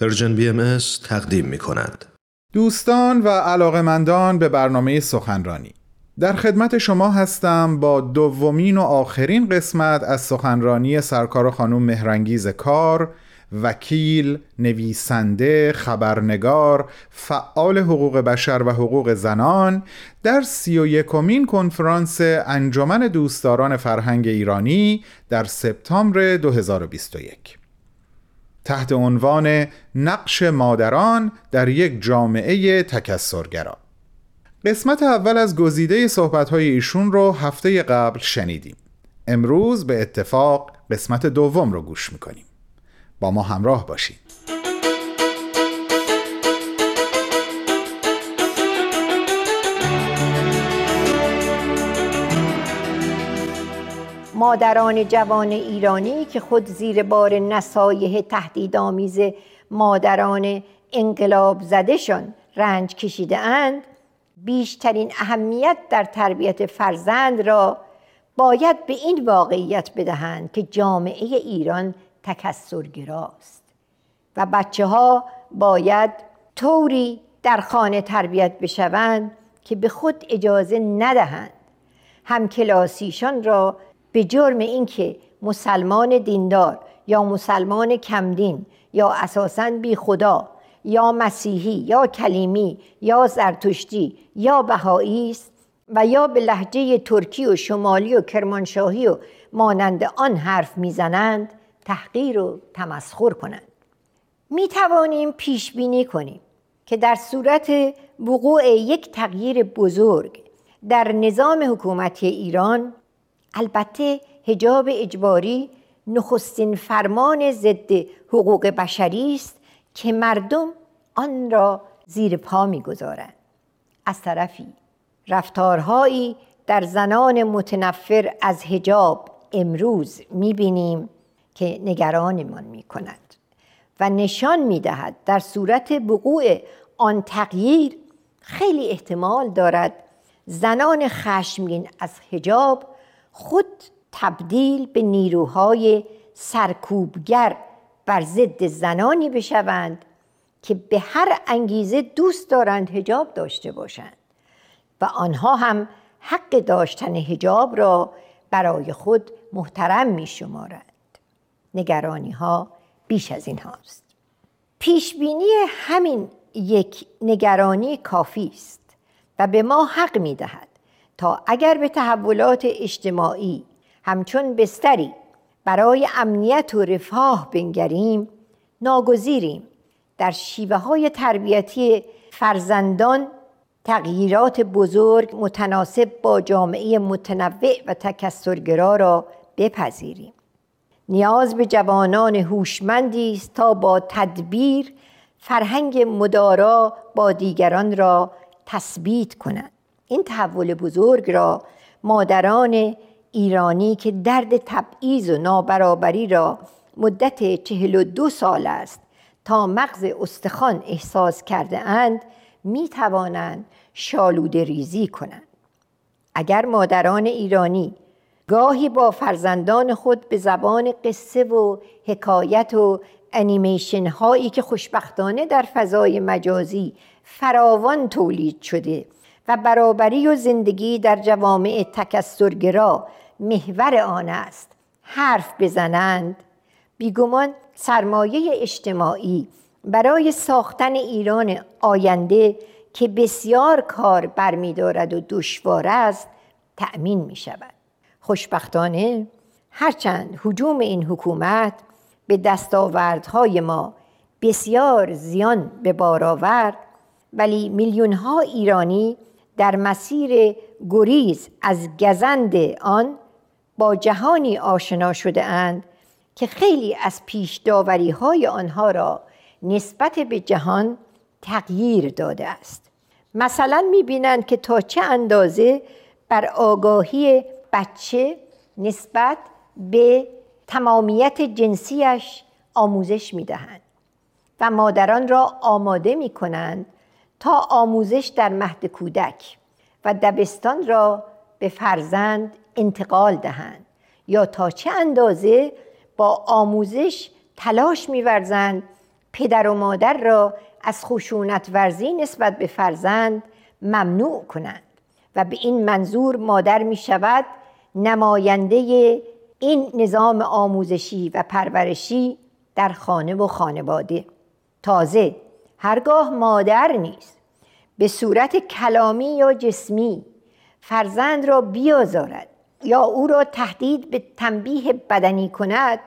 Persian BM تقدیم می کند. دوستان و علاقمندان به برنامه سخنرانی در خدمت شما هستم با دومین و آخرین قسمت از سخنرانی سرکار خانم مهرنگیز کار وکیل، نویسنده، خبرنگار، فعال حقوق بشر و حقوق زنان در سی و یکمین کنفرانس انجمن دوستداران فرهنگ ایرانی در سپتامبر 2021 تحت عنوان نقش مادران در یک جامعه تکسرگرا. قسمت اول از گزیده صحبت‌های ایشون رو هفته قبل شنیدیم. امروز به اتفاق قسمت دوم رو گوش می‌کنیم. با ما همراه باشید مادران جوان ایرانی که خود زیر بار نصایح تهدیدآمیز مادران انقلاب زدهشان رنج کشیده اند بیشترین اهمیت در تربیت فرزند را باید به این واقعیت بدهند که جامعه ایران تکسرگراست و بچه ها باید طوری در خانه تربیت بشوند که به خود اجازه ندهند. همکلاسیشان را به جرم اینکه مسلمان دیندار یا مسلمان کمدین یا اساسا بی خدا یا مسیحی یا کلیمی یا زرتشتی یا بهایی است و یا به لحجه ترکی و شمالی و کرمانشاهی و مانند آن حرف می‌زنند تحقیر و تمسخر کنند. می توانیم پیش بینی کنیم که در صورت وقوع یک تغییر بزرگ در نظام حکومتی ایران البته هجاب اجباری نخستین فرمان ضد حقوق بشری است که مردم آن را زیر پا می‌گذارند. از طرفی رفتارهایی در زنان متنفر از هجاب امروز می‌بینیم که نگرانمان می کند و نشان می دهد در صورت وقوع آن تغییر خیلی احتمال دارد زنان خشمگین از حجاب خود تبدیل به نیروهای سرکوبگر بر ضد زنانی بشوند که به هر انگیزه دوست دارند هجاب داشته باشند و آنها هم حق داشتن هجاب را برای خود محترم می شمارند نگرانی ها بیش از این هاست. پیش بینی همین یک نگرانی کافی است و به ما حق می دهد تا اگر به تحولات اجتماعی همچون بستری برای امنیت و رفاه بنگریم ناگزیریم. در شیوه های تربیتی فرزندان تغییرات بزرگ متناسب با جامعه متنوع و تکسرگرا را بپذیریم. نیاز به جوانان هوشمندی است تا با تدبیر فرهنگ مدارا با دیگران را تثبیت کنند. این تحول بزرگ را مادران ایرانی که درد تبعیض و نابرابری را مدت چهل و دو سال است تا مغز استخوان احساس کرده اند می توانند شالود ریزی کنند. اگر مادران ایرانی گاهی با فرزندان خود به زبان قصه و حکایت و انیمیشن هایی که خوشبختانه در فضای مجازی فراوان تولید شده و برابری و زندگی در جوامع تکسرگرا محور آن است. حرف بزنند. بیگمان سرمایه اجتماعی برای ساختن ایران آینده که بسیار کار برمیدارد و دشوار است تأمین می شود خوشبختانه هرچند حجوم این حکومت به دستاوردهای ما بسیار زیان به بار آورد ولی میلیون ها ایرانی در مسیر گریز از گزند آن با جهانی آشنا شده اند که خیلی از پیش داوری های آنها را نسبت به جهان تغییر داده است. مثلا می‌بینند که تا چه اندازه بر آگاهی بچه نسبت به تمامیت جنسیش آموزش می‌دهند و مادران را آماده می کنند تا آموزش در مهد کودک و دبستان را به فرزند انتقال دهند یا تا چه اندازه با آموزش تلاش میورزند پدر و مادر را از خشونت ورزی نسبت به فرزند ممنوع کنند و به این منظور مادر می شود نماینده این نظام آموزشی و پرورشی در خانه و خانواده. تازه هرگاه مادر نیست. به صورت کلامی یا جسمی فرزند را بیازارد یا او را تهدید به تنبیه بدنی کند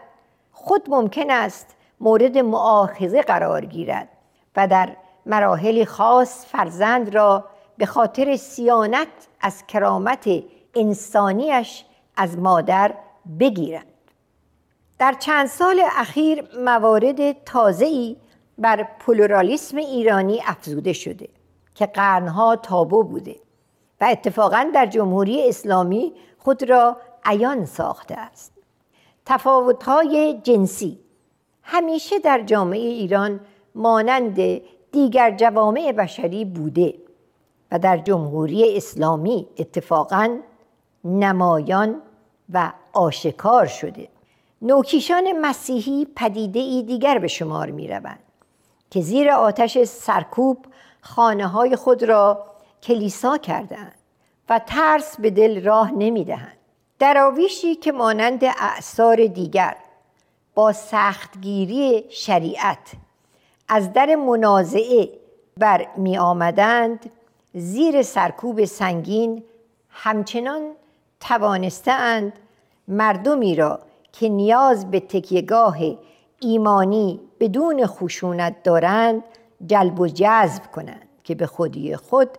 خود ممکن است مورد معاخذه قرار گیرد و در مراحل خاص فرزند را به خاطر سیانت از کرامت انسانیش از مادر بگیرند. در چند سال اخیر موارد تازه‌ای بر پلورالیسم ایرانی افزوده شده که قرنها تابو بوده و اتفاقا در جمهوری اسلامی خود را عیان ساخته است. تفاوت‌های جنسی همیشه در جامعه ایران مانند دیگر جوامع بشری بوده و در جمهوری اسلامی اتفاقا نمایان و آشکار شده. نوکیشان مسیحی پدیده ای دیگر به شمار می روند که زیر آتش سرکوب خانه های خود را کلیسا کردند و ترس به دل راه نمی دهند. دراویشی که مانند اعثار دیگر با سختگیری شریعت از در منازعه بر می آمدند زیر سرکوب سنگین همچنان توانستند مردمی را که نیاز به تکیهگاه ایمانی بدون خشونت دارند جلب و جذب کنند که به خودی خود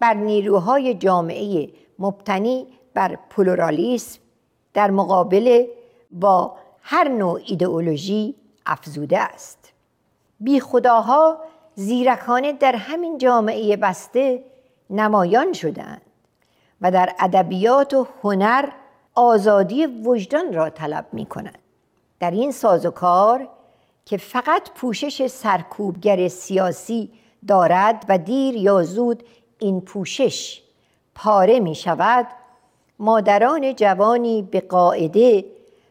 بر نیروهای جامعه مبتنی بر پلورالیسم در مقابل با هر نوع ایدئولوژی افزوده است. بی خداها زیرکانه در همین جامعه بسته نمایان شدند و در ادبیات و هنر آزادی وجدان را طلب می کنند در این سازوکار که فقط پوشش سرکوبگر سیاسی دارد و دیر یا زود این پوشش پاره می شود. مادران جوانی به قاعده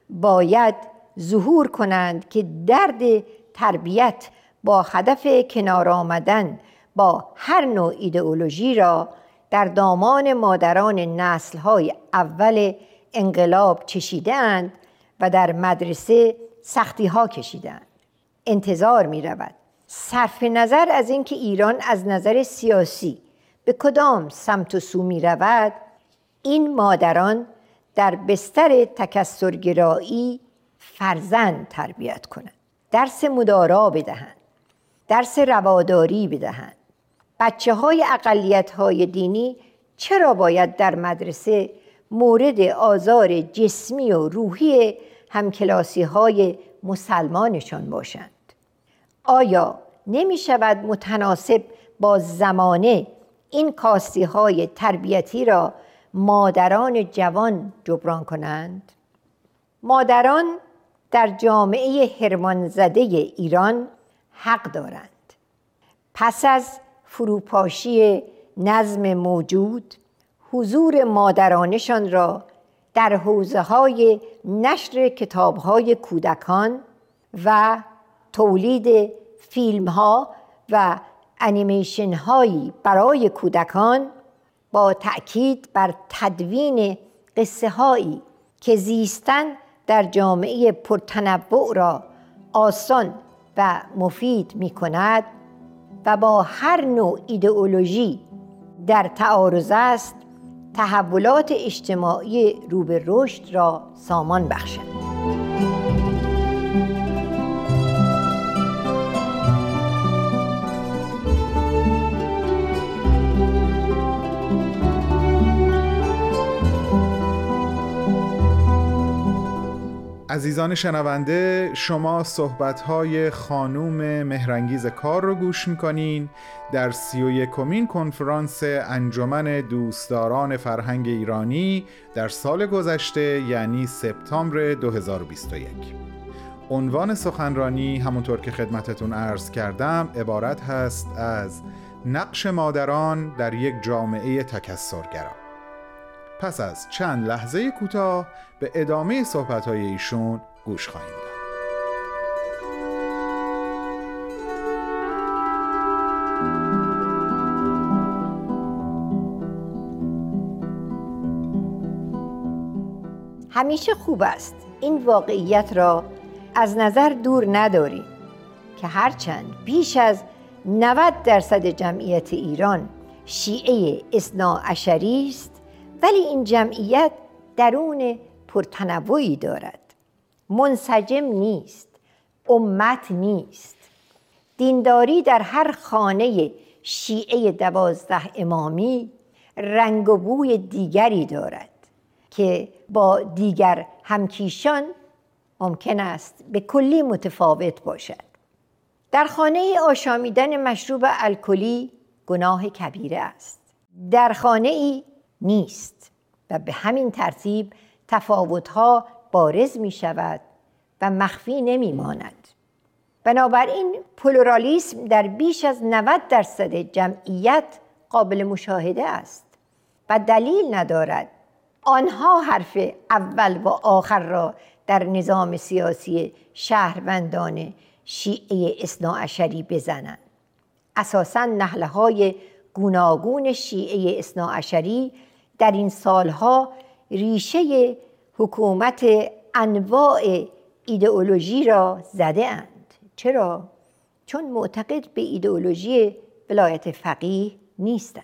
باید ظهور کنند که درد تربیت با هدف کنار آمدن با هر نوع ایدئولوژی را در دامان مادران نسلهای اول انقلاب چشیدند و در مدرسه سختی ها کشیدند انتظار می رود صرف نظر از اینکه ایران از نظر سیاسی به کدام سمت و سو می رود این مادران در بستر تکسرگرایی فرزند تربیت کنند. درس مدارا بدهند درس رواداری بدهند. بچه های اقلیت های دینی چرا باید در مدرسه مورد آزار جسمی و روحی همکلاسی های مسلمانشان باشند آیا نمی شود متناسب با زمانه این کاستی های تربیتی را مادران جوان جبران کنند؟ مادران در جامعه هرمان ایران حق دارند پس از فروپاشی نظم موجود حضور مادرانشان را در حوزه های نشر کتاب های کودکان و تولید فیلم ها و انیمیشن هایی برای کودکان با تأکید بر تدوین قصه هایی که زیستن در جامعه پرتنوع را آسان و مفید می کند و با هر نوع ایدئولوژی در تعارض است تحولات اجتماعی رو به رشد را سامان بخشد. عزیزان شنونده شما صحبت‌های خانوم مهرنگیز کار رو گوش می‌کنین در سی و یکمین کنفرانس انجمن دوستداران فرهنگ ایرانی در سال گذشته یعنی سپتامبر 2021 عنوان سخنرانی همونطور که خدمتتون عرض کردم عبارت هست از نقش مادران در یک جامعه تکسرگرا. پس از چند لحظه کوتاه به ادامه صحبت‌های ایشون گوش خواهیم داد. همیشه خوب است این واقعیت را از نظر دور نداری که هرچند بیش از 90 درصد جمعیت ایران شیعه اسنا عشری است ولی این جمعیت درون پرتنوعی دارد. منسجم نیست امت نیست. دینداری در هر خانه شیعه دوازده امامی رنگ و بوی دیگری دارد که با دیگر همکیشان ممکن است به کلی متفاوت باشد. در خانه آشامیدن مشروب الکلی گناه کبیره است. در خانه ای نیست و به همین ترتیب تفاوتها بارز می شود و مخفی نمی ماند بنابراین پلورالیسم در بیش از 90 درصد جمعیت قابل مشاهده است و دلیل ندارد آنها حرف اول و آخر را در نظام سیاسی شهروندان شیعه اصناعشری بزنند. اساسا نحله های گوناگون شیعه اصناعشری در این سالها ریشه حکومت انواع ایدئولوژی را زده اند. چرا؟ چون معتقد به ایدئولوژی ولایت فقیه نیستند.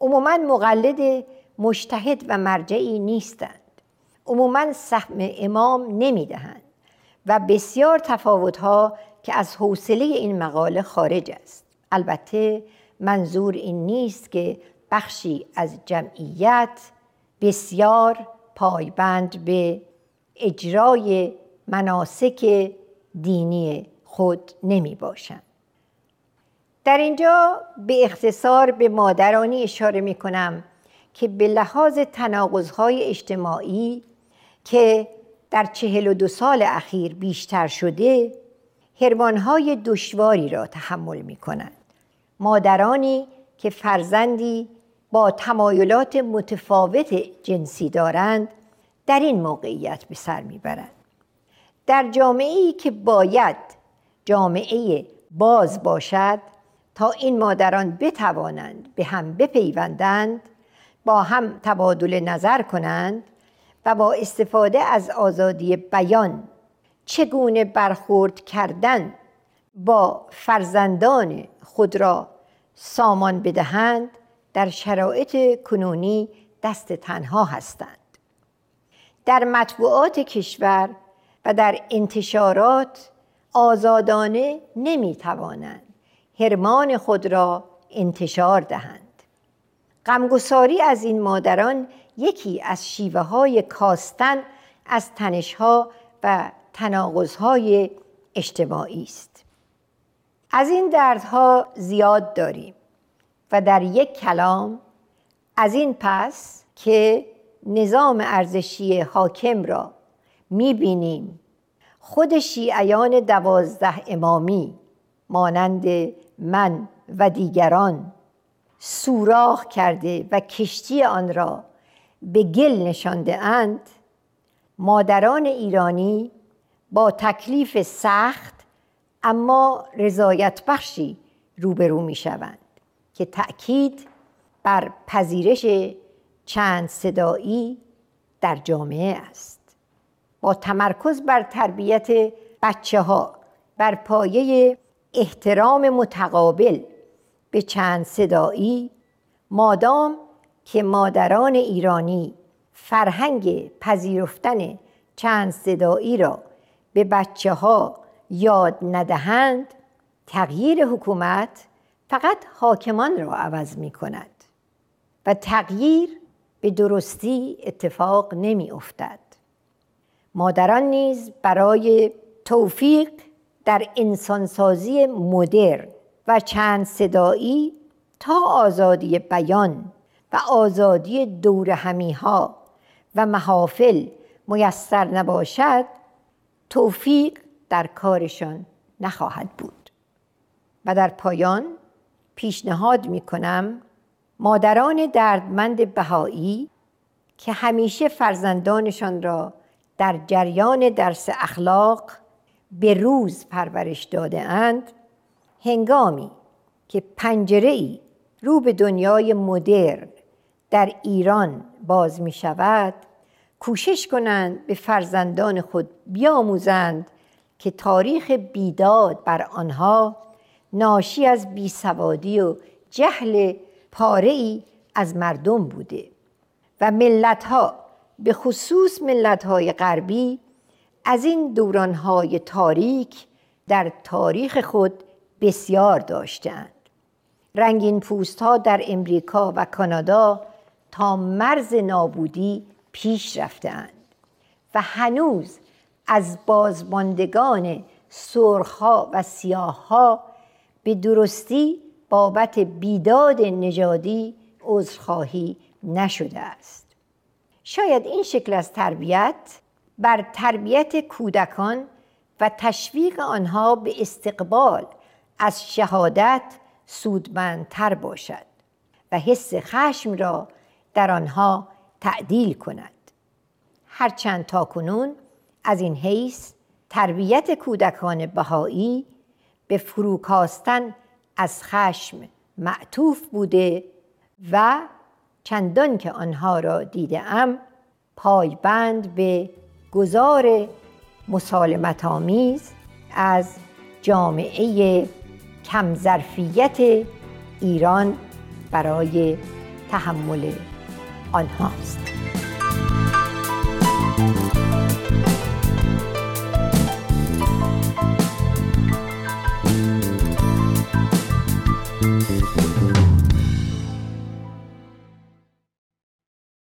عموما مقلد مشتهد و مرجعی نیستند. عموما سهم امام نمی‌دهند و بسیار تفاوتها که از حوصله این مقاله خارج است. البته منظور این نیست که بخشی از جمعیت بسیار پایبند به اجرای مناسک دینی خود نمی باشند در اینجا به اختصار به مادرانی اشاره می کنم که به لحاظ تناقضهای اجتماعی که در چهل و دو سال اخیر بیشتر شده هرمانهای دشواری را تحمل می کنند. مادرانی که فرزندی با تمایلات متفاوت جنسی دارند در این موقعیت به سر می‌برند. در جامعه ای که باید جامعه باز باشد تا این مادران بتوانند به هم بپیوندند با هم تبادل نظر کنند و با استفاده از آزادی بیان چگونه برخورد کردن با فرزندان خود را سامان بدهند در شرایط کنونی دست تنها هستند. در مطبوعات کشور و در انتشارات آزادانه نمی توانند هرمان خود را انتشار دهند. غمگساری از این مادران یکی از شیوه های کاستن از تنشها و تناقضهای اجتماعی است. از این دردها زیاد داریم. و در یک کلام از این پس که نظام ارزشی حاکم را می‌بینیم. خود شیعیان دوازده امامی مانند من و دیگران سوراخ کرده و کشتی آن را به گل نشانده اند مادران ایرانی با تکلیف سخت اما رضایت بخشی روبرو می شوند که تأکید بر پذیرش چند صدایی در جامعه است. با تمرکز بر تربیت بچه ها بر پایه احترام متقابل به چند صدایی مادام که مادران ایرانی فرهنگ پذیرفتن چند صدایی را به بچه ها یاد ندهند تغییر حکومت فقط حاکمان را عوض می کند و تغییر به درستی اتفاق نمی افتد. مادران نیز برای توفیق در انسانسازی مدرن و چند صدایی تا آزادی بیان و آزادی دور همیها و محافل میسر نباشد توفیق در کارشان نخواهد بود و در پایان پیشنهاد می کنم مادران دردمند بهایی که همیشه فرزندانشان را در جریان درس اخلاق به روز پرورش داده اند هنگامی که پنجره ای رو به دنیای مدرن در ایران باز می شود کوشش کنند به فرزندان خود بیاموزند که تاریخ بیداد بر آنها ناشی از بیسوادی و جهل پاره ای از مردم بوده و ملت ها به خصوص ملت های غربی از این دورانهای تاریک در تاریخ خود بسیار داشتند. رنگین پوست ها در امریکا و کانادا تا مرز نابودی پیش رفتند و هنوز از بازماندگان سرخها و سیاهها به درستی بابت بیداد نژادی عذرخواهی نشده است. شاید این شکل از تربیت بر تربیت کودکان و تشویق آنها به استقبال از شهادت سودمندتر باشد و حس خشم را در آنها تعدیل کند. هرچند تا کنون از این حیث تربیت کودکان بهایی به فروکاستن از خشم معطوف بوده و چندان که آنها را دیده ام پایبند به گذار مسالمت آمیز از جامعه کمظرفیت ایران برای تحمل آنهاست.